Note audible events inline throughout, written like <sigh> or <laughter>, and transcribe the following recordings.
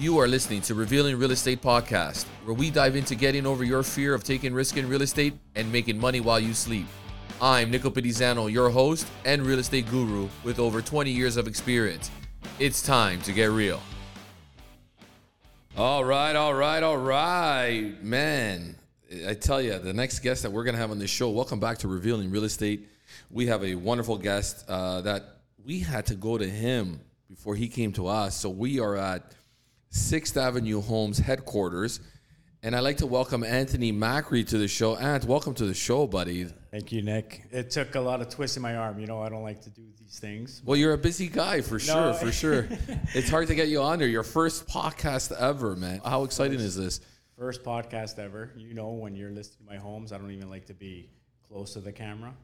You are listening to Revealing Real Estate Podcast, where we dive into getting over your fear of taking risk in real estate and making money while you sleep. I'm Nico Pedizano, your host and real estate guru with over 20 years of experience. It's time to get real. All right, all right, all right, man. I tell you, the next guest that we're going to have on this show, welcome back to Revealing Real Estate. We have a wonderful guest uh, that we had to go to him before he came to us. So we are at Sixth Avenue Homes headquarters. And I'd like to welcome Anthony Macri to the show. Ant, welcome to the show, buddy. Thank you, Nick. It took a lot of twisting my arm. You know, I don't like to do these things. Well, you're a busy guy for sure, No. for sure. <laughs> it's hard to get you on there. Your first podcast ever, man. How exciting is this? First podcast ever. You know, when you're listing my homes, I don't even like to be close to the camera.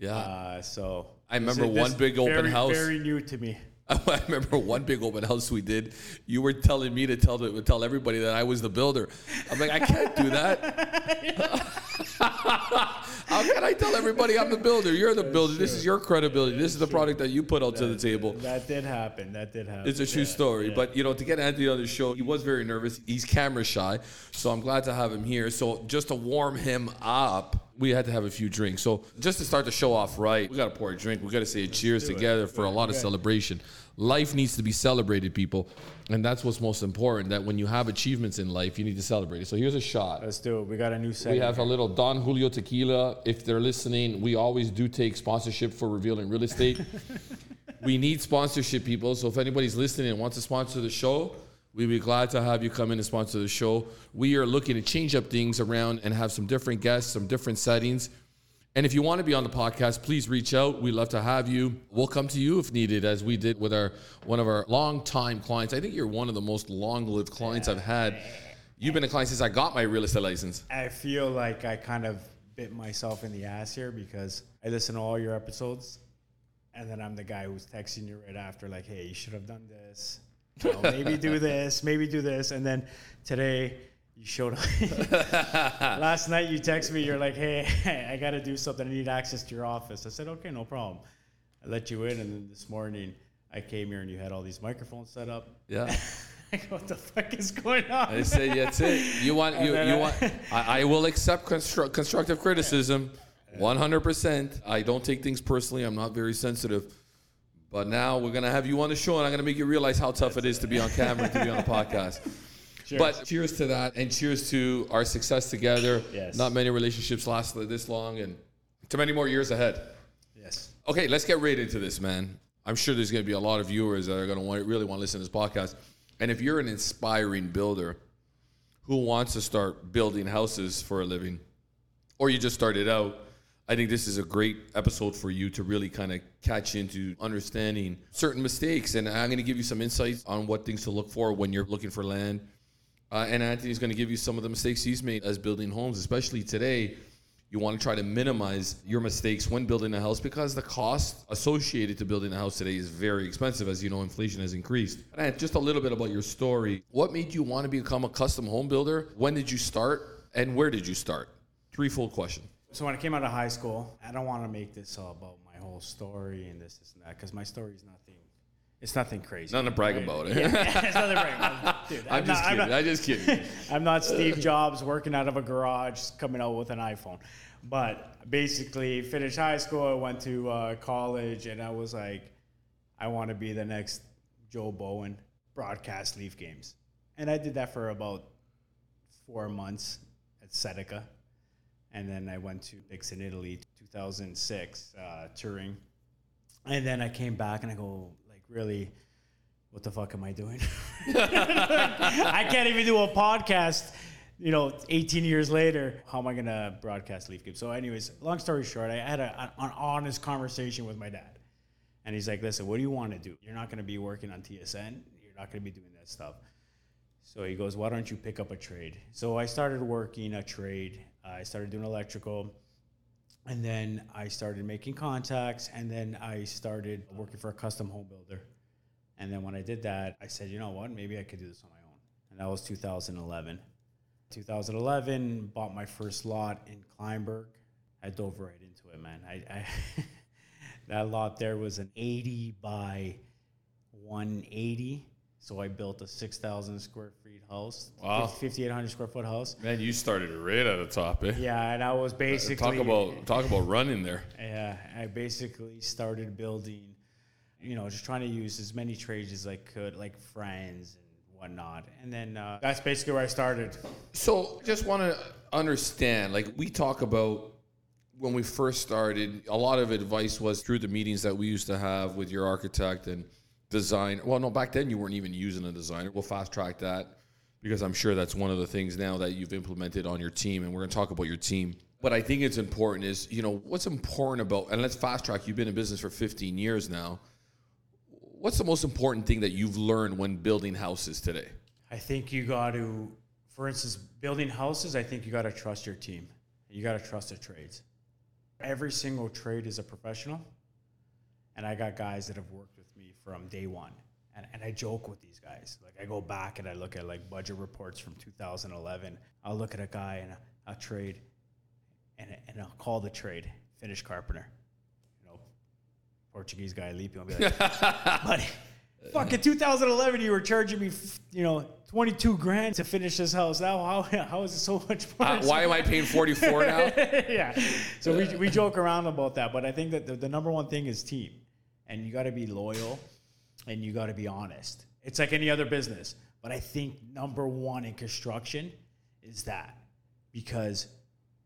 Yeah. Uh, so I remember is- one this big open very, house. Very new to me. <laughs> I remember one big open house we did. You were telling me to tell to tell everybody that I was the builder. I'm like, I can't do that. <laughs> <laughs> How can I tell everybody I'm the builder? You're the builder. This is your credibility. This is the product that you put out to the table. That did happen. That did happen. It's a true Yeah, story. yeah. But you know, to get Anthony on the show, he was very nervous. He's camera shy, so I'm glad to have him here. So just to warm him up, we had to have a few drinks. So just to start the show off right, we got to pour a drink. We got to say a cheers together for a lot of celebration. Life needs to be celebrated, people, and that's what's most important. That when you have achievements in life, you need to celebrate it. So here's a shot. Let's do it. We got a new setting. We have a little Don Julio tequila. If they're listening, we always do take sponsorship for revealing real estate. <laughs> we need sponsorship, people. So if anybody's listening and wants to sponsor the show, we'd be glad to have you come in and sponsor the show. We are looking to change up things around and have some different guests, some different settings. And if you want to be on the podcast, please reach out. We'd love to have you. We'll come to you if needed, as we did with our one of our longtime clients. I think you're one of the most long-lived clients I've had. You've been a client since I got my real estate license. I feel like I kind of bit myself in the ass here because I listen to all your episodes, and then I'm the guy who's texting you right after, like, "Hey, you should have done this. <laughs> You know, maybe do this. Maybe do this." And then today you showed up. <laughs> Last night you text me. You're like, "Hey, <laughs> I got to do something. I need access to your office." I said, "Okay, no problem." I let you in, and then this morning I came here and you had all these microphones set up. Yeah. <laughs> I go, what the fuck is going on? I say that's it. You want you you I- want. I, I will accept constru- constructive criticism, one hundred percent. I don't take things personally. I'm not very sensitive. But now we're gonna have you on the show, and I'm gonna make you realize how tough it is to be on camera, to be on a podcast. Cheers. But cheers to that, and cheers to our success together. Yes. Not many relationships last this long, and to many more years ahead. yes. Okay, let's get right into this, man. I'm sure there's going to be a lot of viewers that are going to want, really want to listen to this podcast. And if you're an inspiring builder who wants to start building houses for a living, or you just started out, I think this is a great episode for you to really kind of catch into understanding certain mistakes. And I'm going to give you some insights on what things to look for when you're looking for land. Uh, and Anthony's going to give you some of the mistakes he's made as building homes, especially today. You want to try to minimize your mistakes when building a house because the cost associated to building a house today is very expensive. As you know, inflation has increased. And just a little bit about your story. What made you want to become a custom home builder? When did you start? And where did you start? Threefold question. So when I came out of high school, I don't want to make this all about my whole story and this, this, and that, because my story is nothing. It's nothing crazy. Nothing to brag right? about it. Yeah, <laughs> it's nothing to brag about. <laughs> Dude, I'm, just not, kidding. I'm not, I'm just kidding. <laughs> I'm not Steve Jobs working out of a garage coming out with an iPhone. But basically, finished high school, I went to uh, college, and I was like, I want to be the next Joe Bowen, broadcast Leaf games. And I did that for about four months at Seneca. And then I went to Dixon, Italy, 2006, uh, touring. And then I came back and I go, really, what the fuck am I doing? <laughs> I can't even do a podcast, you know, 18 years later. How am I going to broadcast Leaf Games? So, anyways, long story short, I had a, an honest conversation with my dad. And he's like, listen, what do you want to do? You're not going to be working on TSN. You're not going to be doing that stuff. So he goes, why don't you pick up a trade? So I started working a trade. I started doing electrical. And then I started making contacts. And then I started working for a custom home builder. And then when I did that, I said, you know what? Maybe I could do this on my own. And that was 2011. 2011, bought my first lot in Kleinburg. I dove right into it, man. I, I <laughs> that lot there was an 80 by 180. So I built a 6,000 square feet house, Wow. 5,800 square foot house. Man, you started right at the top, eh? Yeah, and I was basically Talk about talk about running there. Yeah, I basically started building, you know, just trying to use as many trades as I could, like friends and whatnot. And then uh, that's basically where I started. So, just want to understand. Like we talk about when we first started, a lot of advice was through the meetings that we used to have with your architect and design. Well, no, back then you weren't even using a designer. We'll fast track that because I'm sure that's one of the things now that you've implemented on your team, and we're going to talk about your team. But I think it's important is you know what's important about and let's fast track. You've been in business for 15 years now. What's the most important thing that you've learned when building houses today? I think you got to, for instance, building houses, I think you got to trust your team. You got to trust the trades. Every single trade is a professional. And I got guys that have worked from day one. And, and I joke with these guys. Like I go back and I look at like budget reports from 2011. I'll look at a guy and a, a trade and, and I'll call the trade, finish carpenter. You know, Portuguese guy leaping. I'll be like, <laughs> buddy, fucking 2011, you were charging me, you know, 22 grand to finish this house. Now, how, how is it so much more? Uh, why am I paying 44 now? <laughs> yeah. So we, <laughs> we joke around about that, but I think that the, the number one thing is team, and you got to be loyal, and you got to be honest. It's like any other business, but I think number one in construction is that because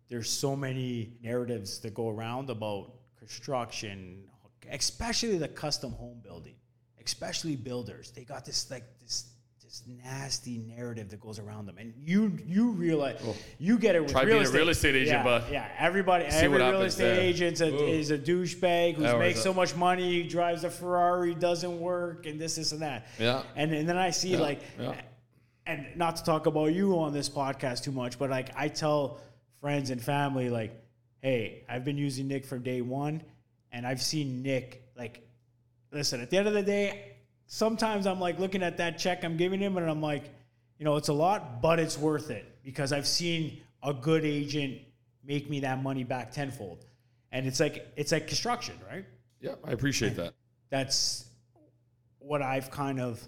there's so many narratives that go around about construction, especially the custom home building, especially builders. They got this like this this nasty narrative that goes around them, and you you realize oh. you get it with Try real being a real estate agent, yeah, bud. Yeah, everybody, See every real happens estate there. agent is a douchebag who Yeah, makes so much money, drives a Ferrari, doesn't work, and this, this, and that. Yeah. And and then I see Yeah, like, yeah. and not to talk about you on this podcast too much, but like I tell friends and family like, hey, I've been using Nick from day one, and I've seen Nick like, listen. At the end of the day, sometimes I'm like looking at that check I'm giving him, and I'm like, you know, it's a lot, but it's worth it because I've seen a good agent make me that money back tenfold, and it's like it's like construction, right? Yeah, I appreciate that. That's what I've kind of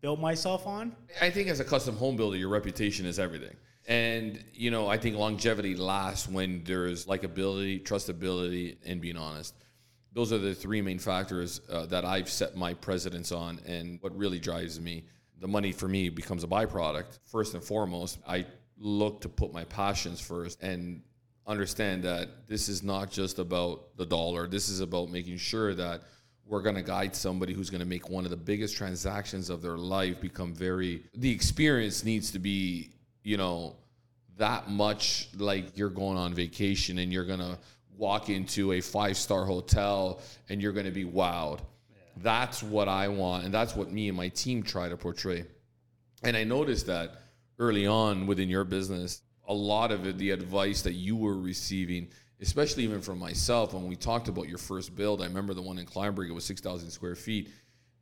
built myself on. I think as a custom home builder, your reputation is everything. And, you know, I think longevity lasts when there's likability, trustability, and being honest. Those are the three main factors uh, that I've set my precedence on and what really drives me. The money for me becomes a byproduct. First and foremost, I look to put my passions first and understand that this is not just about the dollar. This is about making sure that we're going to guide somebody who's going to make one of the biggest transactions of their life become very the experience needs to be you know that much like you're going on vacation and you're going to walk into a five star hotel and you're going to be wowed that's what i want and that's what me and my team try to portray and I noticed that early on within your business, a lot of it, the advice that you were receiving, especially even from myself, when we talked about your first build, I remember the one in Kleinburg, it was 6,000 square feet.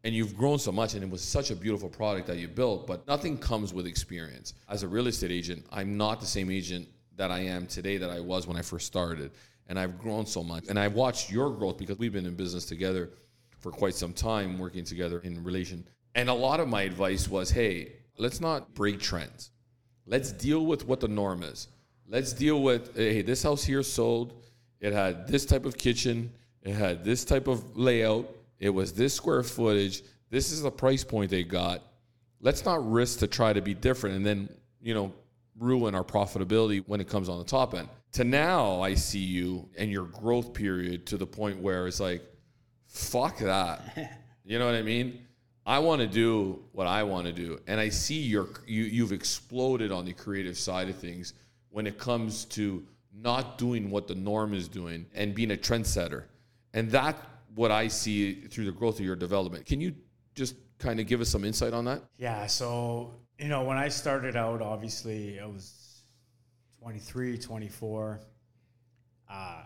And you've grown so much, and it was such a beautiful product that you built, but nothing comes with experience. As a real estate agent, I'm not the same agent that I am today that I was when I first started. And I've grown so much. And I've watched your growth because we've been in business together for quite some time, working together in relation. And a lot of my advice was hey, let's not break trends. Let's deal with what the norm is. Let's deal with hey, this house here sold. It had this type of kitchen. It had this type of layout. It was this square footage. This is the price point they got. Let's not risk to try to be different and then, you know, ruin our profitability when it comes on the top end. To now, I see you and your growth period to the point where it's like, fuck that. <laughs> You know what I mean? I want to do what I want to do, and I see your you you've exploded on the creative side of things when it comes to not doing what the norm is doing and being a trendsetter, and that's what I see through the growth of your development. Can you just kind of give us some insight on that? Yeah, so you know, when I started out, obviously I was 23, 24. Uh,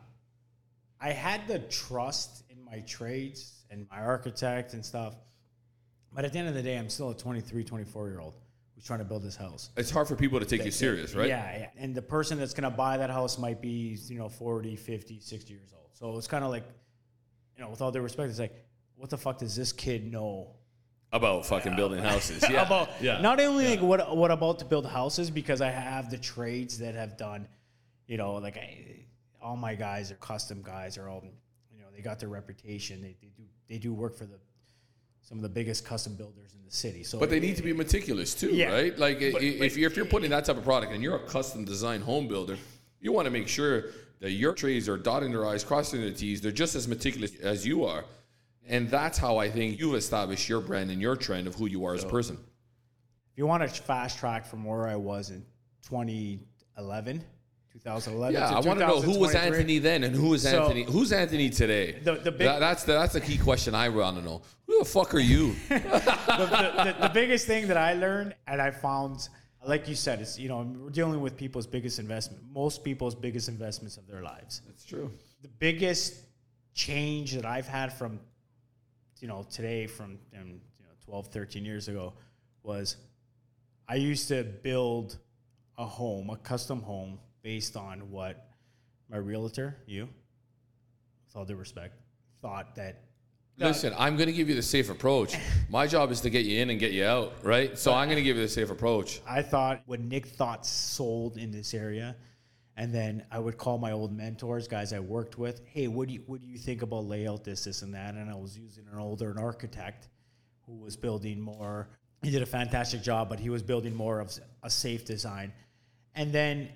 I had the trust in my trades and my architect and stuff. But at the end of the day, I'm still a 23, 24 year old who's trying to build this house. It's hard for people to take you serious, right? Yeah, yeah. And the person that's going to buy that house might be, you know, 40, 50, 60 years old. So it's kind of like, you know, with all due respect, it's like, what the fuck does this kid know about fucking building houses. <laughs> Yeah. about yeah. not only like what what about to build houses because I have the trades that have done, you know, like I, all my guys are custom guys are all, you know, they got their reputation. They, they do they do work for the some of the biggest custom builders in the city. So But they need to be meticulous too, Yeah. right? Like But- if but- you're if you're putting that type of product and you're a custom design home builder, you want to make sure that your trades are dotting their i's, crossing their t's. They're just as meticulous as you are, and that's how I think you've established your brand and your trend of who you are as a person. if you want to fast track from where I was in 2011, 2011. Yeah, I want to know who was Anthony then and who is So- Anthony. Who's Anthony today? The- the big- That- that's the, that's the key question I want to know. Who the fuck are you? <laughs> the, the, the, the biggest thing that I learned and I found, like you said, it's you know we're dealing with people's biggest investment, most people's biggest investments of their lives. That's true. The biggest change that I've had from, you know, today from um, you know 12, 13 years ago, was I used to build a home, a custom home, based on what my realtor, you, with all due respect, thought that Listen, I'm going to give you the safe approach. <laughs> My job is to get you in and get you out, right? So I'm going to give you the safe approach. I thought what Nick thought sold in this area, and then I would call my old mentors, guys I worked with. Hey, what do you what do you think about layout this, this, and that? And I was using an older an architect who was building more. He did a fantastic job, but he was building more of a safe design. And then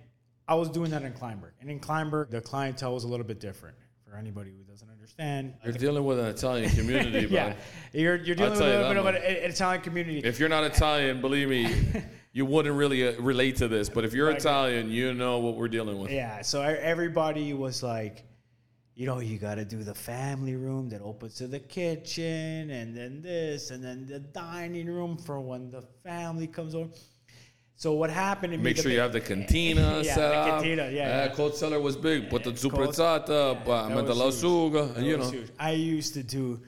I was doing that in Kleinburg, and in Kleinburg, the clientele was a little bit different. For anybody who doesn't understand, You're dealing with an Italian community, <laughs> yeah, you're you're dealing with a little bit of an Italian community. If you're not Italian, believe me, <laughs> you wouldn't really uh, relate to this. But if you're. Italian, you know what we're dealing with. Yeah, so everybody was like, you know, you got to do the family room that opens to the kitchen, and then this, and then the dining room for when the family comes over. So what happened? to me, Make the sure you have the <laughs> cantina Yeah, set the up. cantina, yeah, yeah. cold cellar was big. Put the zuprezzata, that yeah, the was lausuga, That you know. huge. I used to do.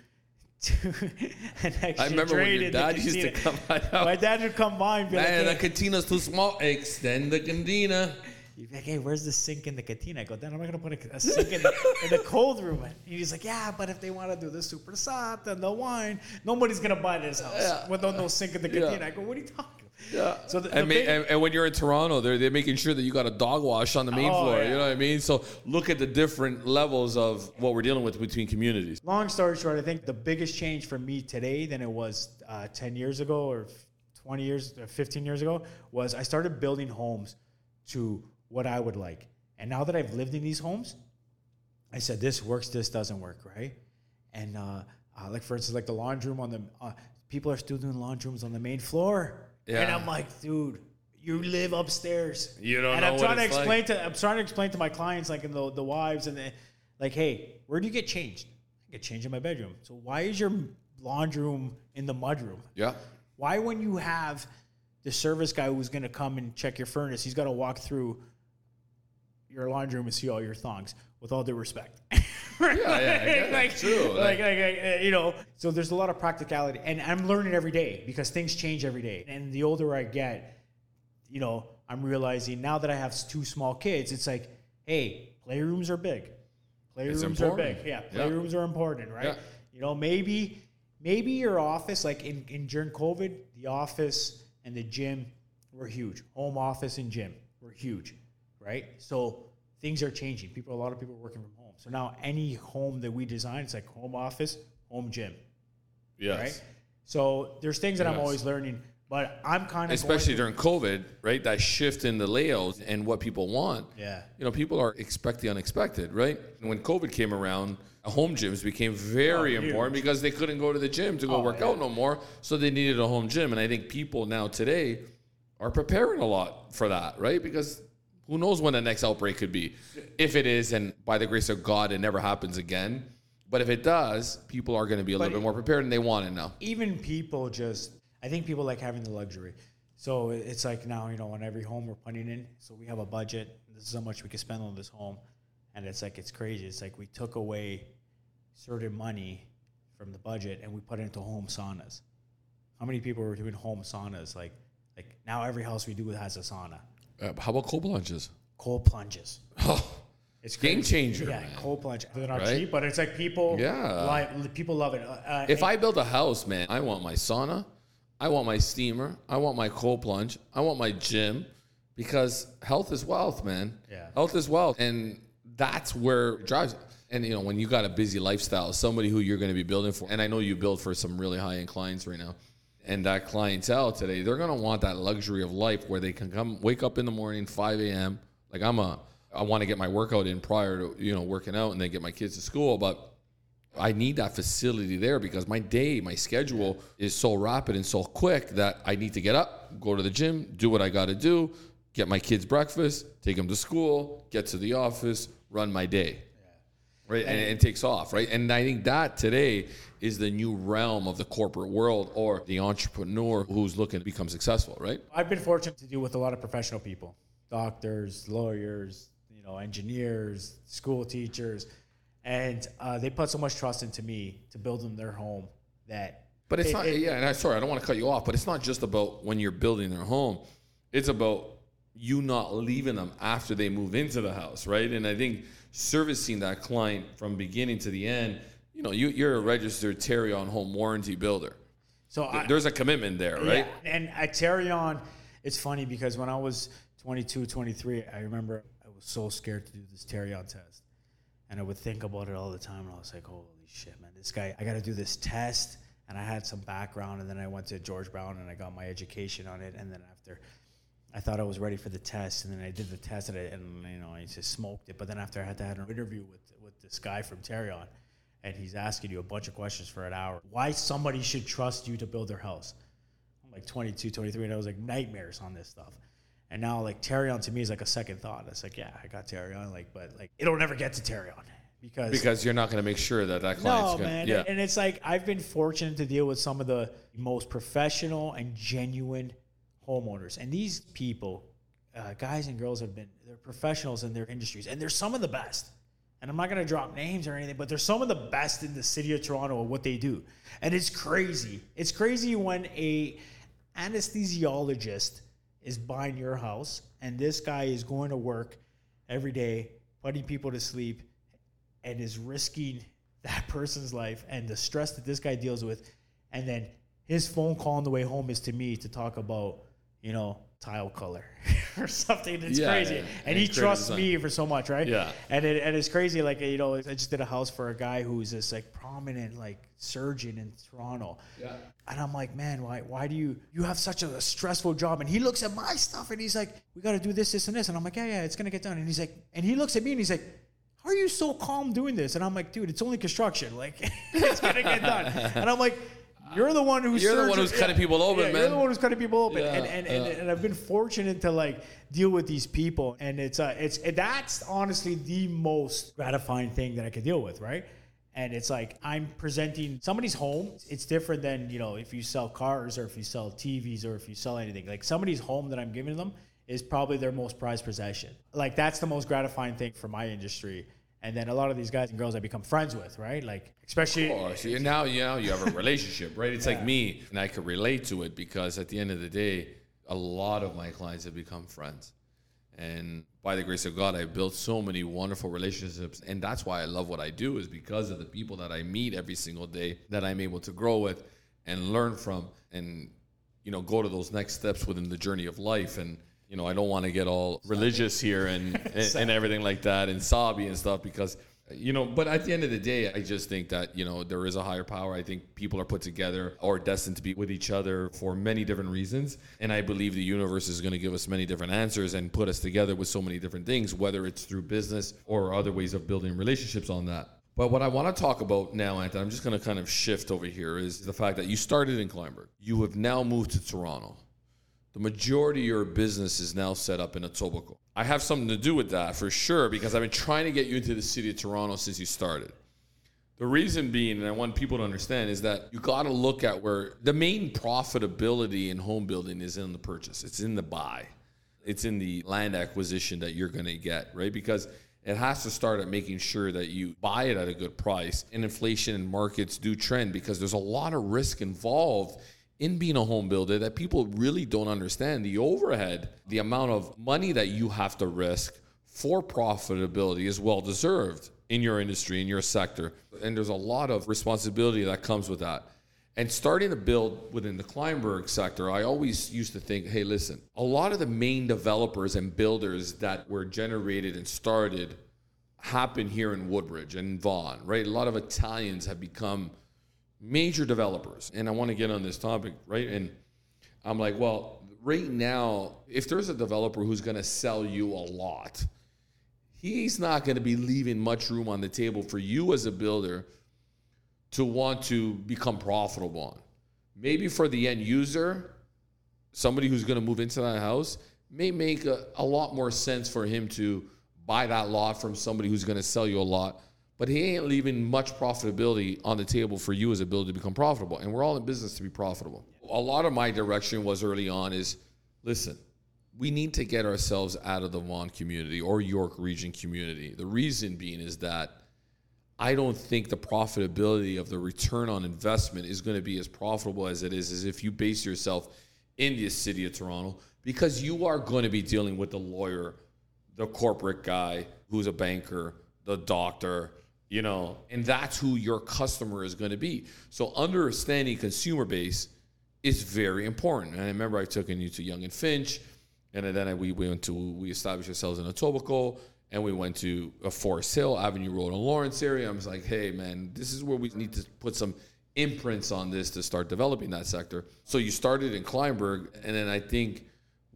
<laughs> I remember when your dad used to come out. My dad would come by and be like, Man, the hey, cantina's too small. Extend the cantina. He'd be like, hey, where's the sink in the cantina? I go, then I'm not gonna put a, a sink in the, in the cold room. And he's like, yeah, but if they want to do the super sat and the wine, nobody's gonna buy this house Yeah. without no sink in the Yeah. cantina. I go, what are you talking? Yeah. So the, the and, ma- big- and, and when you're in Toronto, they're, they're making sure that you got a dog wash on the main Oh, floor. yeah. You know what I mean? So look at the different levels of what we're dealing with between communities. long story short, I think the biggest change for me today than it was uh, 10 years ago or 20 years, or 15 years ago was I started building homes to what I would like. And now that I've lived in these homes, I said, this works, this doesn't work, right? And uh, uh, like, for instance, like the laundry room on the, uh, people are still doing laundry rooms on the main floor. And I'm like, dude, you live upstairs. You don't and know I'm what trying to it's like. explain to I'm trying to explain to my clients, like and the the wives and the like, hey, where do you get changed? I get changed in my bedroom. So why is your laundry room in the mud room? Yeah. Why when you have the service guy who's gonna come and check your furnace, he's gotta walk through your laundry room and see all your thongs. With all due respect. <laughs> yeah, I get it. like, True, Like, like- like, uh, you know, so there's a lot of practicality, and I'm learning every day because things change every day. And the older I get, you know, I'm realizing now that I have two small kids, it's like, hey, playrooms are big. Playrooms are big. Yeah, Yeah. playrooms are important, right? Yeah. You know, maybe maybe your office, like in, in during COVID, the office and the gym were huge. Home office and gym were huge, right? So things are changing. People, a lot of people are working from home. So now any home that we design, it's like home office, home gym, Yes. right? So there's things that I'm always learning, but I'm kind of Especially during COVID, right? That shift in the layouts and what people want. Yeah. You know, people are expect the unexpected, right? And when COVID came around, home gyms became very Oh, important because they couldn't go to the gym to go Oh, work yeah. out no more. So they needed a home gym. And I think people now today are preparing a lot for that, right? Because who knows when the next outbreak could be. If it is, and by the grace of God, it never happens again. But if it does, people are going to be a little bit more prepared and they want it now. even people just I think people like having the luxury. So it's like now, you know, on every home we're putting in, so we have a budget. This is how much we can spend on this home. And it's like it's crazy. It's like we took away certain money from the budget and we put it into home saunas. How many people were doing home saunas? Like like now every house we do has a sauna. Uh, how about cold plunges? Cold plunges. <laughs> Oh, It's Game crazy. changer, Yeah, man. cold plunge. They're not Right? cheap, but it's like people. Yeah. like people love it. Uh, If I build a house, man, I want my sauna, I want my steamer, I want my cold plunge, I want my gym, because health is wealth, man. Yeah. Health is wealth, and that's where it drives. And you know, when you got a busy lifestyle, somebody who you're going to be building for, and I know you build for some really high end clients right now, and that clientele today, they're to want that luxury of life where they can come wake up in the morning, 5 a.m. Like I'm a, I want to get my workout in prior to you know working out, and then get my kids to school, but I need that facility there because my day, my schedule is so rapid and so quick that I need to get up, go to the gym, do what I got to do, get my kids breakfast, take them to school, get to the office, run my day. Right. And, it takes off. Right. And I think that today is the new realm of the corporate world or the entrepreneur who's looking to become successful. Right. I've been fortunate to deal with a lot of professional people, doctors, lawyers, you know, engineers, school teachers, and uh, they put so much trust into me to build them their home that. But it's it- not, it- yeah, and I sorry, I don't want to cut you off, but it's not just about when you're building their home. It's about you not leaving them after they move into the house, right? And I think servicing that client from beginning to the end, you know, you, you're a registered Tarion home warranty builder. So I, There's a commitment there, right? Yeah. And at Tarion, it's funny because when I was 22, 23, I remember I was so scared to do this Tarion test. And I would think about it all the time. And I was like, holy shit, man, this guy, I got to do this test. And I had some background. And then I went to George Brown and I got my education on it. And then after, I thought I was ready for the test. And then I did the test and, I, and you know, I just smoked it. But then after I had to have an interview with, with this guy from Tarion, and he's asking you a bunch of questions for an hour. Why somebody should trust you to build their house? I'm like 22, 23, and I was like nightmares on this stuff. And now like Tarion to me is like a second thought. It's like, yeah, I got Tarion, like, but like it'll never get to Tarion because Because you're not going to make sure that that client's no, going man. Yeah. And it's like I've been fortunate to deal with some of the most professional and genuine homeowners. And these people, uh, guys and girls, have been they're professionals in their industries, and they're some of the best. And I'm not gonna drop names or anything, but they're some of the best in the city of Toronto at what they do. And it's crazy. It's crazy when a anesthesiologist is buying your house, and this guy is going to work every day, putting people to sleep, and is risking <laughs> that person's life and the stress that this guy deals with. And then his phone call on the way home is to me to talk about, you know, tile color <laughs> or something that's Yeah, crazy. yeah. And, And he trusts design. me for so much, right? Yeah. And it, and it's crazy. Like you know, I just did a house for a guy who's this like prominent like surgeon in Toronto. Yeah. And I'm like, man, why why do you you have such a stressful job? And he looks at my stuff and he's like, we got to do this, this, and this. And I'm like, yeah, yeah, it's gonna get done. And he's like, and he looks at me and he's like. How are you so calm doing this? And I'm like, dude, it's only construction. Like, <laughs> it's gonna get done. <laughs> And I'm like, you're the one who's You're the one who's cutting people open, yeah, You're the one who's cutting people open. Yeah, and, and, and, yeah. and I've been fortunate to like deal with these people, and it's uh, it's that's honestly the most gratifying thing that I could deal with, right? And it's like I'm presenting somebody's home. It's different than you know if you sell cars or if you sell TVs or if you sell anything. Like somebody's home that I'm giving them is probably their most prized possession. Like that's the most gratifying thing for my industry. And then a lot of these guys and girls I become friends with, right? Like especially Of Now, you know, you have a <laughs> relationship, right? It's like me, and I could relate to it because at the end of the day, a lot of my clients have become friends. And by the grace of God, I've built so many wonderful relationships. And that's why I love what I do, is because of the people that I meet every single day that I'm able to grow with and learn from and, you know, go to those next steps within the journey of life. And, you know, I don't want to get all religious here and, <laughs> and, and everything like that and sobby and stuff because you know, but at the end of the day, I just think that, you know, there is a higher power. I think people are put together or destined to be with each other for many different reasons. And I believe the universe is going to give us many different answers and put us together with so many different things, whether it's through business or other ways of building relationships on that. But what I want to talk about now, Anthony, I'm just going to kind of shift over here, is the fact that you started in Kleinburg. You have now moved to Toronto. The majority of your business is now set up in Etobicoke. I have something to do with that for sure because I've been trying to get you into the city of Toronto since you started. The reason being, and I want people to understand, is that you got to look at where the main profitability in home building is in the purchase. It's in the buy. It's in the land acquisition that you're going to get, right? Because it has to start at making sure that you buy it at a good price. And inflation and markets do trend because there's a lot of risk involved in being a home builder that people really don't understand. The overhead, the amount of money that you have to risk for profitability is well deserved in your industry, in your sector. And there's a lot of responsibility that comes with that. And starting to build within the Kleinburg sector, I always used to think, hey, listen, a lot of the main developers and builders that were generated and started happen here in Woodbridge and Vaughan, right? A lot of Italians have become major developers. And I want to get on this topic, right? And I'm like, well, right now, if there's a developer who's going to sell you a lot, he's not going to be leaving much room on the table for you as a builder to want to become profitable on. Maybe for the end user, somebody who's going to move into that house may make a, a lot more sense for him to buy that lot from somebody who's going to sell you a lot but he ain't leaving much profitability on the table for you as a builder to become profitable. And we're all in business to be profitable. A lot of my direction was early on is listen, we need to get ourselves out of the Vaughan community or York region community. The reason being is that I don't think the profitability of the return on investment is going to be as profitable as it is as if you base yourself in the city of Toronto because you are going to be dealing with the lawyer, the corporate guy who's a banker, the doctor, you know, and that's who your customer is going to be. So understanding consumer base is very important. And I remember I took you to Yonge and Finch, and then I, we went to we established ourselves in Etobicoke, and we went to a Forest Hill Avenue Road in Lawrence area. I was like, hey man, this is where we need to put some imprints on this to start developing that sector. So you started in Kleinburg, and then I think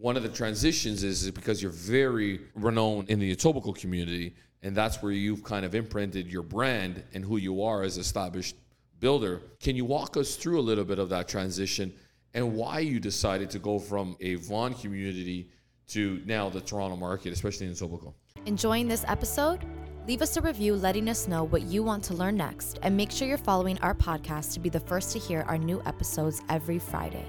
one of the transitions is, is because you're very renowned in the Etobicoke community and that's where you've kind of imprinted your brand and who you are as established builder. Can you walk us through a little bit of that transition and why you decided to go from a Vaughan community to now the Toronto market, especially in Etobicoke? Enjoying this episode? Leave us a review letting us know what you want to learn next, and make sure you're following our podcast to be the first to hear our new episodes every Friday.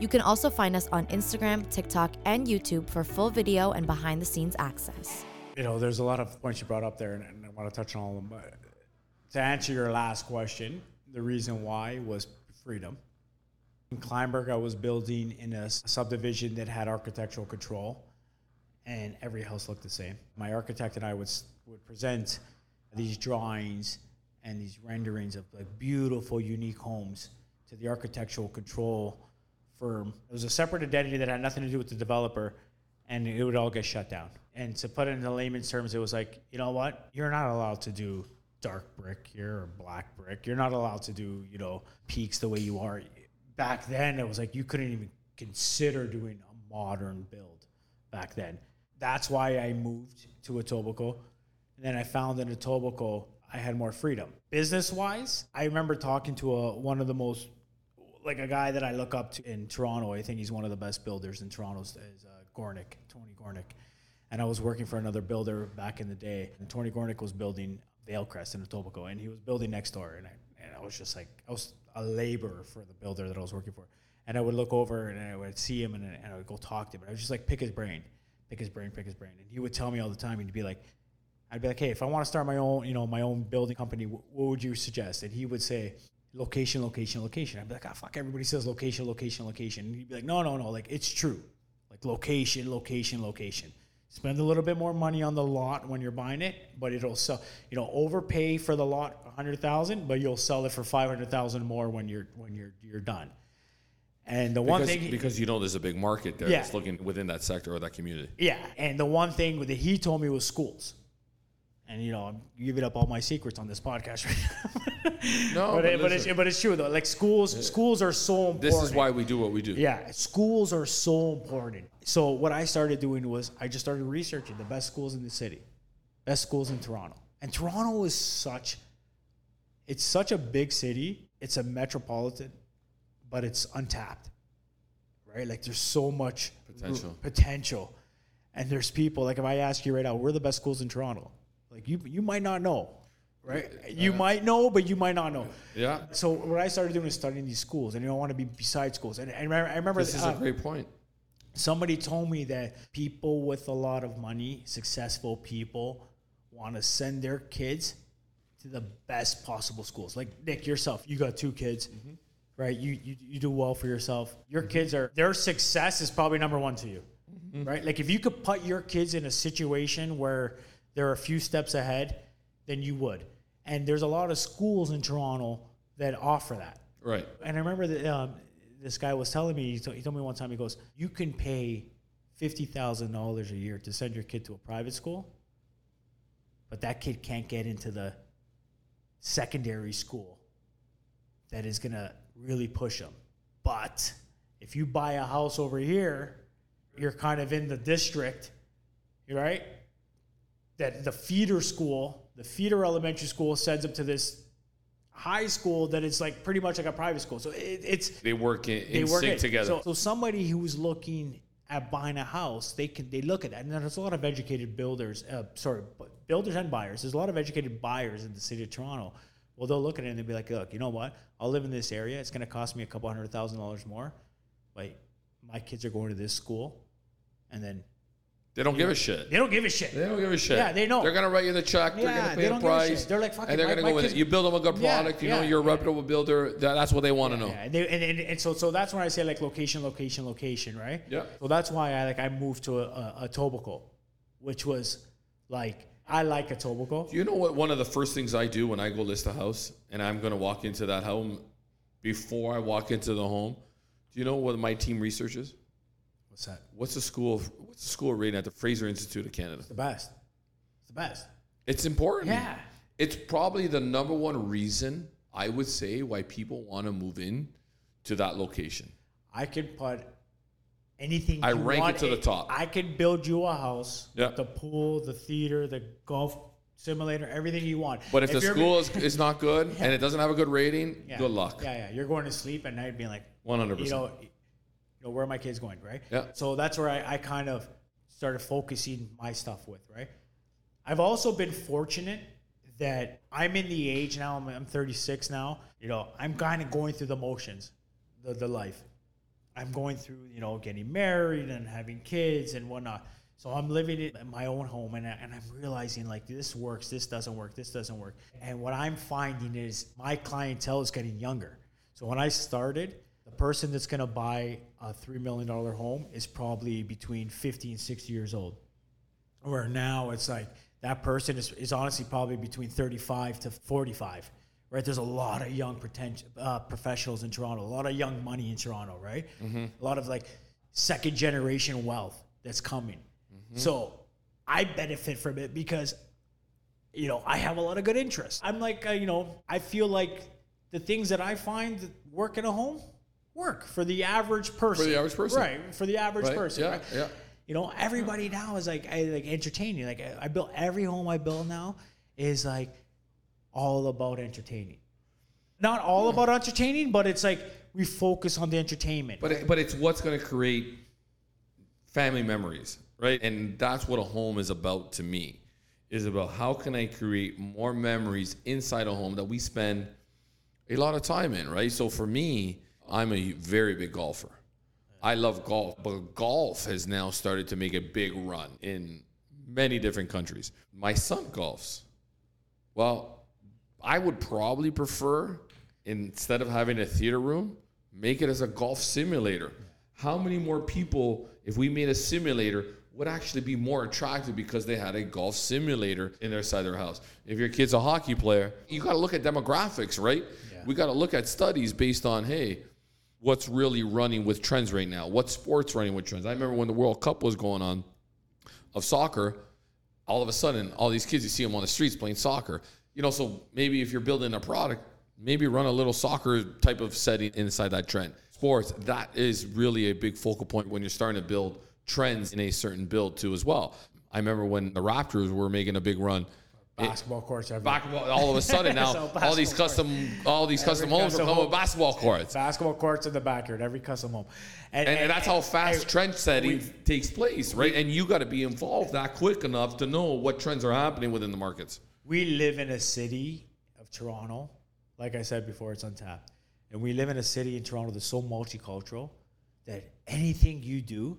You can also find us on Instagram, TikTok, and YouTube for full video and behind the scenes access you know, there's a lot of points you brought up there, and, and I want to touch on all of them. But to answer your last question, the reason why was freedom. In Kleinburg, I was building in a subdivision that had architectural control, and every house looked the same. My architect and I would would present these drawings and these renderings of like beautiful, unique homes to the architectural control firm. It was a separate identity that had nothing to do with the developer, and it would all get shut down. And to put it into layman's terms, it was like, you know what? You're not allowed to do dark brick here or black brick. You're not allowed to do, you know, peaks the way you are. Back then, it was like you couldn't even consider doing a modern build back then. That's why I moved to Etobicoke. And then I found in Etobicoke, I had more freedom. Business wise, I remember talking to a, one of the most, like a guy that I look up to in Toronto. I think he's one of the best builders in Toronto, is uh, Gornick, Tony Gornick and I was working for another builder back in the day. And Tony Gornick was building Valecrest in Etobicoke, and he was building next door. And I, and I was just like, I was a laborer for the builder that I was working for. And I would look over and I would see him and, and I would go talk to him. I was just like, pick his brain, pick his brain, pick his brain. And he would tell me all the time, he'd be like, I'd be like, hey, if I want to start my own, you know, my own building company, what would you suggest? And he would say, location, location, location. I'd be like, ah, oh, fuck, everybody says location, location, location. And he'd be like, no, no, no, like it's true. Like location, location, location. Spend a little bit more money on the lot when you're buying it, but it'll sell. You know, overpay for the lot a hundred thousand, but you'll sell it for five hundred thousand more when you're when you're you're done. And the because, one thing because you know there's a big market there yeah. that's looking within that sector or that community. Yeah, and the one thing that he told me was schools. And you know, I'm giving up all my secrets on this podcast right now. <laughs> no, but, but, it, but, it's, but it's true though. Like schools, yeah. schools are so important. This is why we do what we do. Yeah, schools are so important. So what I started doing was I just started researching the best schools in the city, best schools in Toronto. And Toronto is such, it's such a big city. It's a metropolitan, but it's untapped, right? Like there's so much potential. potential, and there's people. Like if I ask you right now, where are the best schools in Toronto? Like you, you might not know, right? You uh, might know, but you might not know. Yeah. So what I started doing is studying these schools, and you don't want to be beside schools. And, and I remember this is uh, a great point. Somebody told me that people with a lot of money, successful people, want to send their kids to the best possible schools. Like Nick, yourself, you got two kids, mm-hmm. right? You, you you do well for yourself. Your mm-hmm. kids are their success is probably number one to you. Mm-hmm. right? Like if you could put your kids in a situation where they're a few steps ahead, than you would. And there's a lot of schools in Toronto that offer that. Right. And I remember that um, this guy was telling me, he, to- he told me one time, he goes, You can pay $50,000 a year to send your kid to a private school, but that kid can't get into the secondary school that is going to really push him. But if you buy a house over here, you're kind of in the district, right? That the feeder school, the feeder elementary school sends them to this high school that is like pretty much like a private school. So it, it's They work in, they in work sync it. together. So, so somebody who's looking at buying a house, they can they look at that, and there's a lot of educated builders, uh, sorry, builders and buyers. There's a lot of educated buyers in the city of Toronto. Well, they'll look at it and they'll be like, look, you know what? I'll live in this area. It's going to cost me a couple hundred thousand dollars more, but my kids are going to this school, and then they don't give a shit. they don't give a shit. They don't give a shit. Yeah, they know. They're gonna write you the check. They're Yeah, gonna they pay a don't give a shit. price. They're like, fuck and they're gonna my go with it. You build them a good Yeah, product. you know, yeah, you're a yeah. reputable builder. That, that's what they want to know. Yeah, and, they, and, and, and so so that's when I say like location, location, location, right? Yeah. So that's why I like I moved to a, a, a which was like I like Etobicoke. Do you know what one of the first things I do when I go list a house and I'm going to walk into that home before I walk into the home? Do you know what my team researches? What's that? What's the school? What's the school rating at the Fraser Institute of Canada? The best. It's the best. It's important. Yeah. It's probably the number one reason I would say why people want to move in to that location. I could put anything. I rank it to the top. I could build you a house. Yeah. with The pool, the theater, the golf simulator, everything you want. But if, the school is, is not good <laughs> and it doesn't have a good rating, Yeah. good luck. Yeah, yeah. You're going to sleep at night being like, 100%. you know, know, where are my kids going, right? Yeah. So that's where I, I kind of started focusing my stuff with, right? I've also been fortunate that I'm in the age now, I'm, I'm 36 now, you know, I'm kind of going through the motions, the, the life. I'm going through, you know, getting married and having kids and whatnot. So I'm living it in my own home and, I- and I'm realizing like this works, this doesn't work, this doesn't work. And what I'm finding is my clientele is getting younger. So when I started, person that's going to buy a $3 million home is probably between 50 and 60 years old. Where now it's like that person is, is honestly probably between 35 to 45, right? There's a lot of young potential, uh, professionals in Toronto, a lot of young money in Toronto, right? A lot of like second generation wealth that's coming. So I benefit from it because, you know, I have a lot of good interest. I'm like, uh, you know, I feel like the things that I find work in a home work for the average person. For the average person. Right. For the average Right, person. yeah, right? yeah. You know, everybody now is like, I, like entertaining. Like I, I built every home I build now is like all about entertaining. Not all about entertaining, but it's like we focus on the entertainment. But it, but it's what's going to create family memories, right? And that's what a home is about to me. Is about how can I create more memories inside a home that we spend a lot of time in, right? So for me, I'm a very big golfer. I love golf, but golf has now started to make a big run in many different countries. My son golfs. Well, I would probably prefer instead of having a theater room, make it as a golf simulator. How many more people, if we made a simulator, would actually be more attractive because they had a golf simulator in their side of their house? If your kid's a hockey player, you got to look at demographics, right? We got to look at studies based on, hey, what's really running with trends right now? What sports running with trends? I remember when the World Cup was going on of soccer, all of a sudden, all these kids, you see them on the streets playing soccer. You know, so maybe if you're building a product, maybe run a little soccer type of setting inside that trend. Sports, that is really a big focal point when you're starting to build trends in a certain build too as well. I remember when the Raptors were making a big run. It- basketball courts everywhere. basketball, all of a sudden <laughs> now, So all these custom, all these custom homes custom coming home. with basketball courts. basketball courts in the backyard, every custom home, And, and that's how fast and- trend setting takes place, right? And you got to be involved that quick enough to know what trends are happening within the markets. we live in a city of Toronto. Like I said before, it's untapped. And we live in a city in Toronto that's so multicultural that anything you do,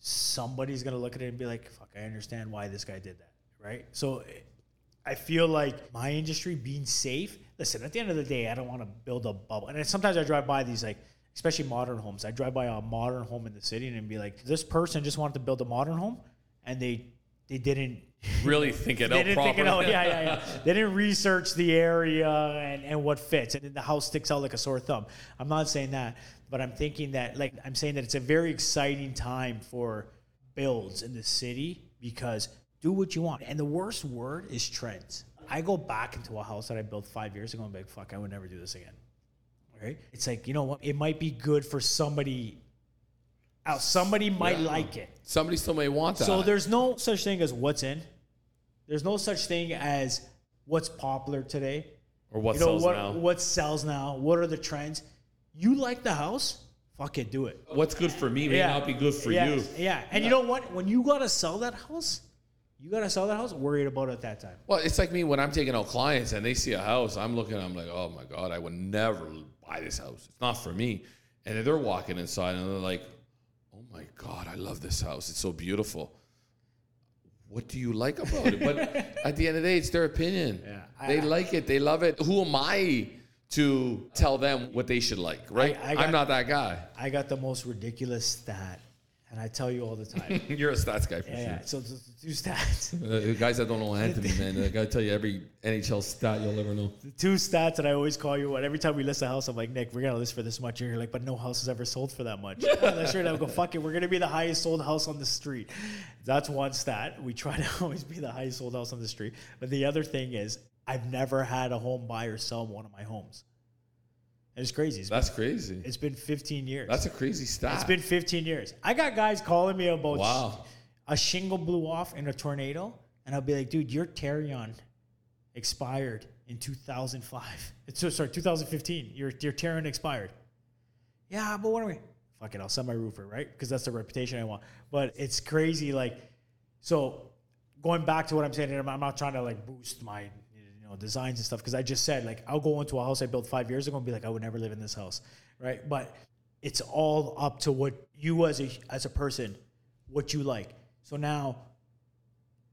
somebody's going to look at it and be like, fuck, I understand why this guy did that. Right? So I feel like my industry being safe. Listen, at the end of the day, I don't want to build a bubble. And sometimes I drive by these like especially modern homes. I drive by a modern home in the city and be like, this person just wanted to build a modern home, and they they didn't Really think it <laughs> they out didn't properly. think it out. Yeah, yeah, yeah. <laughs> they didn't research the area and, and what fits, and then the house sticks out like a sore thumb. I'm not saying that, but I'm thinking that, like, I'm saying that it's a very exciting time for builds in the city because do what you want. And the worst word is trends. I go back into a house that I built five years ago and be like, fuck, I would never do this again. Right? It's like, you know what? It might be good for somebody else. Somebody might Yeah. like it. Somebody still may want that. So there's no such thing as what's in. There's no such thing as what's popular today. or what you know sells what now. what sells now? What are the trends? You like the house? Fuck it, do it. What's good for me may not be good for yeah, you. Yeah. And you know what? When you gotta sell that house, you gotta sell that house, worried about it at that time. Well, it's like me when I'm taking out clients and they see a house, I'm looking, I'm like, oh my God, I would never buy this house. It's not for me. And then they're walking inside and they're like, oh my God, I love this house. It's so beautiful. What do you like about it? But <laughs> at the end of the day, it's their opinion. Yeah. They I- like it. They love it. Who am I to tell them what they should like, right? I I'm not that guy. I got the most ridiculous stat, and I tell you all the time. <laughs> You're a stats guy for yeah, sure. yeah. So two stats. <laughs> Uh, guys that don't know Anthony, <laughs> man, I gotta tell you every NHL stat you'll ever know. the two stats that I always call you. What every time we list a house, I'm like, Nick, we're gonna list for this much. And you're like, but no house has ever sold for that much. That's right. I go, fuck it, we're gonna be the highest sold house on the street. That's one stat. We try to always be the highest sold house on the street. But the other thing is, I've never had a home buyer sell one of my homes. It's crazy. It's, That's crazy. been, it's been 15 years. That's a crazy stat. it's been 15 years. I got guys calling me about Wow. a shingle blew off in a tornado, and I'll be like, dude, your Tarion expired in 2005. It's <laughs> so sorry, 2015. Your your Tarion expired. Yeah, but what are we? Fuck it, I'll sell my roofer, right? Because that's the reputation I want. But it's crazy, like, so going back to what I'm saying, I'm I'm not trying to like boost my you know designs and stuff because I just said like I'll go into a house I built five years ago and be like I would never live in this house, right? But it's all up to what you as a as a person, what you like. So now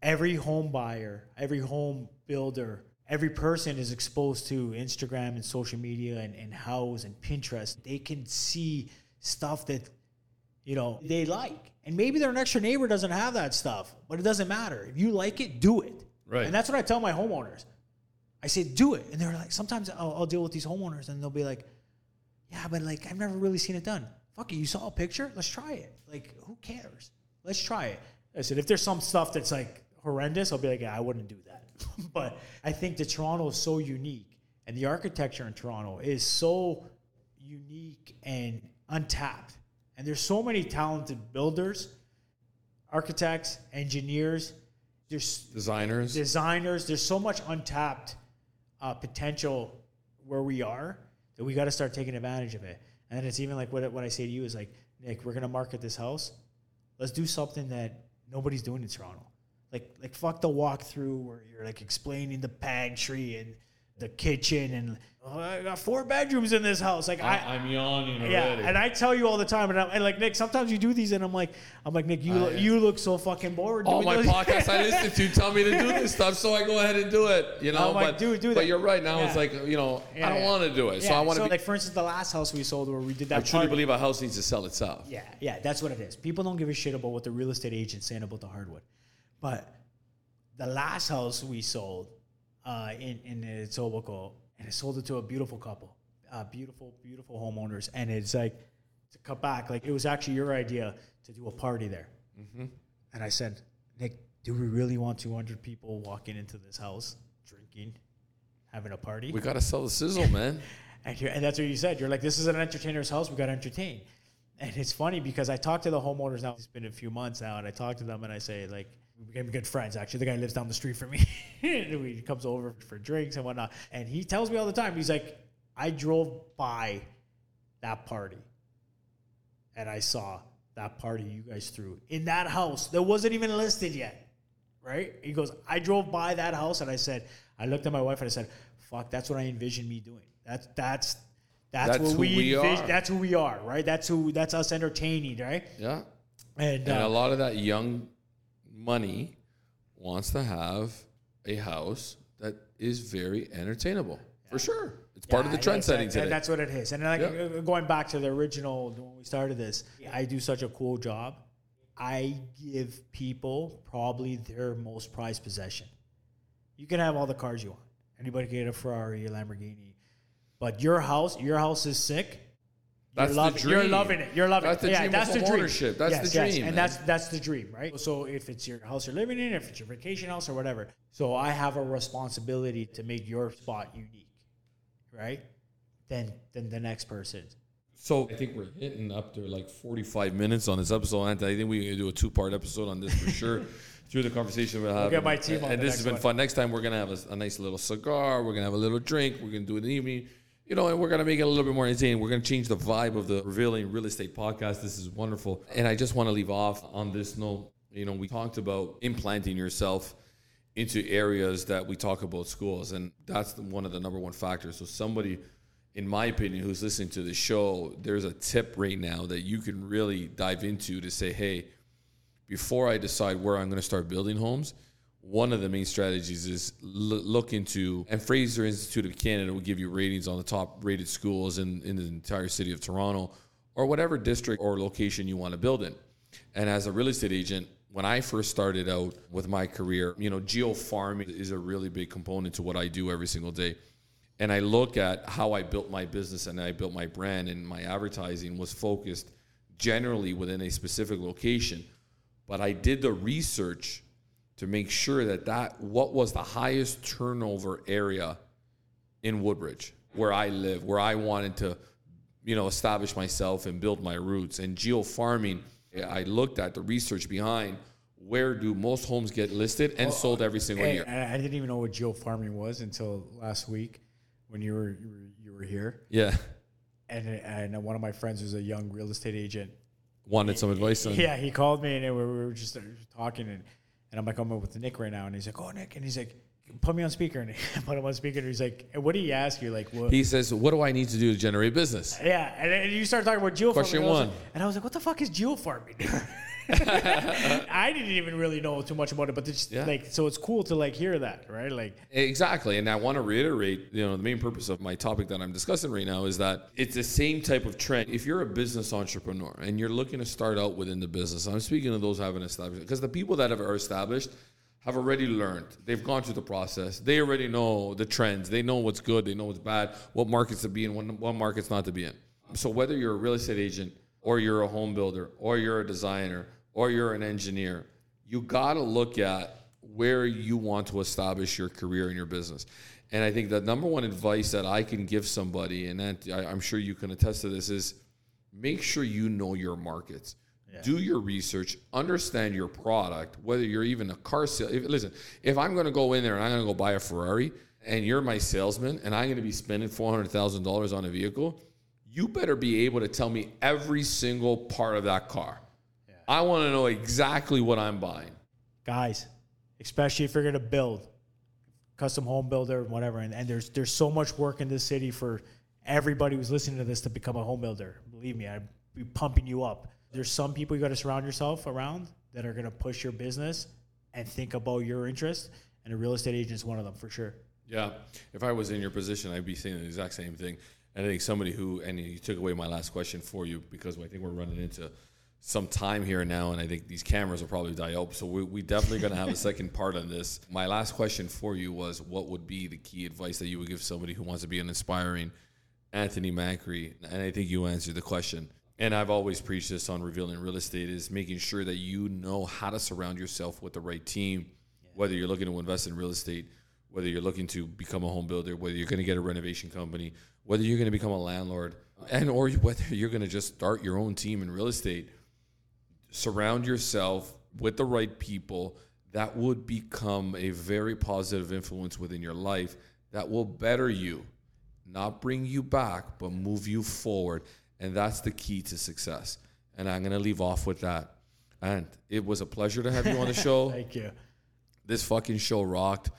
every home buyer, every home builder, every person is exposed to Instagram and social media and, and house and Pinterest. They can see stuff that, you know, they like. And maybe their next door neighbor doesn't have that stuff, but it doesn't matter. If you like it, do it. Right. And that's what I tell my homeowners. I say, do it. And they're like, sometimes I'll, I'll deal with these homeowners and they'll be like, yeah, but like, I've never really seen it done. Fuck it. You saw a picture? Let's try it. Like, who cares? Let's try it. I said, if there's some stuff that's like horrendous, I'll be like, yeah, I wouldn't do that. <laughs> but I think that Toronto is so unique and the architecture in Toronto is so unique and untapped. And there's so many talented builders, architects, engineers. There's Designers. designers. There's so much untapped uh, potential where we are that we got to start taking advantage of it. And it's even like what, what I say to you is like, Nick, we're gonna market this house. Let's do something that nobody's doing in Toronto. Like like fuck the walkthrough where you're like explaining the pantry and the kitchen and oh, I got four bedrooms in this house. Like I, I'm yawning already. yeah, and I tell you all the time, and, I'm, and like Nick, sometimes you do these, and I'm like, I'm like Nick, you look, you look so fucking bored. all my those." podcasts I listen to tell me to do this stuff, so I go ahead and do it. You know, I'm like, but dude, do but you're right. Now it's like you know, Yeah, I don't yeah. want to do it, so I want to. be, like for instance, the last house we sold where we did that. I truly part- believe a house needs to sell itself. Yeah, yeah, that's what it is. People don't give a shit about what the real estate agent's saying about the hardwood, but the last house we sold uh, in in Etobicoke, and I sold it to a beautiful couple, uh, beautiful, beautiful homeowners, and it's like to cut back, like it was actually your idea to do a party there, Mm-hmm. and I said, Nick, do we really want 200 people walking into this house drinking, having a party? We got to sell the sizzle, <laughs> man. And, you're, and that's what you said. You're like, this is an entertainer's house. We got to entertain. And it's funny because I talk to the homeowners now. It's been a few months now, and I talk to them and I say, like, we became good friends. Actually, the guy lives down the street from me. and <laughs> he comes over for drinks and whatnot. And he tells me all the time, he's like, I drove by that party, and I saw that party you guys threw in that house that wasn't even listed yet. Right? He goes, I drove by that house, and I said, I looked at my wife and I said, "Fuck, that's what I envisioned me doing. That's that's." That's, That's what who we, we envis-. That's who we are, right? That's who. That's us entertaining, right? Yeah. And, And uh, a lot of that young money wants to have a house that is very entertainable. For sure. It's part of the trend that's- setting that- today. That's what it is. And like Yeah. uh, going back to the original when we started this, I do such a cool job. I give people probably their most prized possession. You can have all the cars you want. Anybody can get a Ferrari, a Lamborghini, but your house, your house is sick. That's you're the loving, You're loving it. You're loving That's it. the yeah, dream of that's the home dream. ownership. That's Yes, the yes, dream, and man. that's that's the dream, right? So if it's your house you're living in, if it's your vacation house or whatever, so I have a responsibility to make your spot unique, right? Then than the next person. So I think we're hitting up to like 45 minutes on this episode. Anthony, I think we're gonna do a two part episode on this for <laughs> sure. Through the conversation we'll have, get my team and, on and the this has been one. fun. Next time we're gonna have a, a nice little cigar. We're gonna have a little drink. We're gonna do it in the evening, you know, and we're gonna make it a little bit more insane. We're gonna change the vibe of the revealing real estate podcast. This is wonderful, and I just want to leave off on this note. You know, we talked about implanting yourself into areas that we talk about schools, and that's the, one of the number one factors. So somebody, in my opinion, who's listening to the show, there's a tip right now that you can really dive into to say, hey, before I decide where I'm going to start building homes, one of the main strategies is l- look into, and Fraser Institute of Canada will give you ratings on the top rated schools in, in the entire city of Toronto or whatever district or location you want to build in. And as a real estate agent, when I first started out with my career, you know, geo farming is a really big component to what I do every single day. And I look at how I built my business and I built my brand and my advertising was focused generally within a specific location. But I did the research to make sure that that what was the highest turnover area in Woodbridge, where I live, where I wanted to, you know, establish myself and build my roots. And geo farming, I looked at the research behind where do most homes get listed and oh, sold every single And, year. and I didn't even know what geo farming was until last week when you were you were, you were here. Yeah. And and one of my friends who's a young real estate agent. Wanted some advice on Yeah, he called me and we were just talking and, and I'm like, I'm with Nick right now, and he's like, oh Nick, and he's like, put me on speaker, and he <laughs> put him on speaker, and he's like, and what do you ask you, like what? He says, What do I need to do to generate business? yeah, and, and you start talking about geo Question farming. and I was one. like- and I was like, what the fuck is geo farming? <laughs> <laughs> <laughs> I didn't even really know too much about it, but it's Yeah. like, so it's cool to like hear that, right? Like, Exactly. And I want to reiterate, you know, the main purpose of my topic that I'm discussing right now is that it's the same type of trend. If you're a business entrepreneur and you're looking to start out within the business, I'm speaking of those who haven't established because the people that have are established have already learned. They've gone through the process. They already know the trends. They know what's good. They know what's bad, what markets to be in, what, what markets not to be in. So whether you're a real estate agent or you're a home builder or you're a designer or you're an engineer, you got to look at where you want to establish your career and your business. And I think the number one advice that I can give somebody, and that I- I'm sure you can attest to this, is make sure you know your markets. Do your research, understand your product, whether you're even a car sale. If, listen, if I'm going to go in there and I'm going to go buy a Ferrari, and you're my salesman, and I'm going to be spending four hundred thousand dollars on a vehicle, you better be able to tell me every single part of that car. I want to know exactly what I'm buying. guys, especially if you're gonna build custom home builder, whatever, and, and there's there's so much work in this city for everybody who's listening to this to become a home builder. Believe me, I'd be pumping you up. There's some people you got to surround yourself around that are gonna push your business and think about your interest, and a real estate agent is one of them for sure. Yeah. If I was in your position, I'd be saying the exact same thing. And I think somebody who, and you took away my last question for you because I think we're running into some time here now, and I think these cameras will probably die out. So we, we definitely going to have a second part on this. My last question for you was what would be the key advice that you would give somebody who wants to be an inspiring Anthony Macri? And I think you answered the question. And I've always preached this on revealing real estate is making sure that you know how to surround yourself with the right team, whether you're looking to invest in real estate, whether you're looking to become a home builder, whether you're going to get a renovation company, whether you're going to become a landlord, and or whether you're going to just start your own team in real estate. Surround yourself with the right people that would become a very positive influence within your life that will better you, not bring you back, but move you forward. And that's the key to success. And I'm going to leave off with that. And it was a pleasure to have you on the show <laughs> Thank you. this fucking show rocked.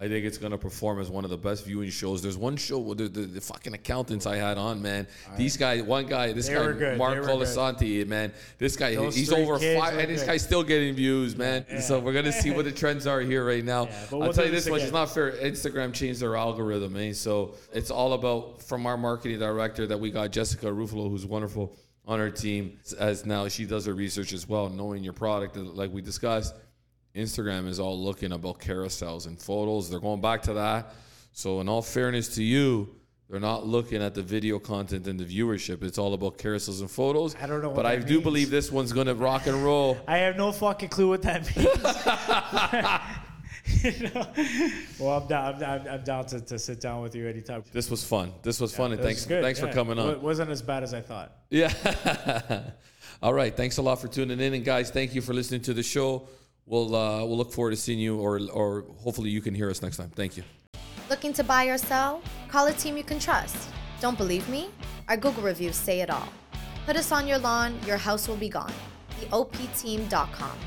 I think it's gonna perform as one of the best viewing shows. There's one show with the, the, the fucking accountants I had on, man. These guys, one guy, this They guy. Mark. Colasanti, man. This guy, Those he's over five, and this good. guy's still getting views, man. Yeah. So we're gonna see what the <laughs> trends are here right now. Yeah, I'll tell you this this much: it's not fair. Instagram changed their algorithm, eh? So it's all about from our marketing director that we got Jessica Ruffalo, who's wonderful on our team, as now she does her research as well, knowing your product, like we discussed. Instagram is all looking about carousels and photos. They're going back to that. So, in all fairness to you, they're not looking at the video content and the viewership. It's all about carousels and photos. I don't know but I do means. believe this one's going to rock and roll. <laughs> I have no fucking clue what that means. <laughs> you know? Well, I'm down. I'm, I'm, I'm down to, to sit down with you anytime. This was fun. This was fun, and thanks, thanks for coming on. It wasn't as bad as I thought. Yeah. <laughs> All right. Thanks a lot for tuning in, and guys, thank you for listening to the show. We'll uh, we'll look forward to seeing you, or or hopefully you can hear us next time. Thank you. Looking to buy or sell? Call a team you can trust. Don't believe me? Our Google reviews say it all. Put us on your lawn, your house will be gone. TheOPteam.com.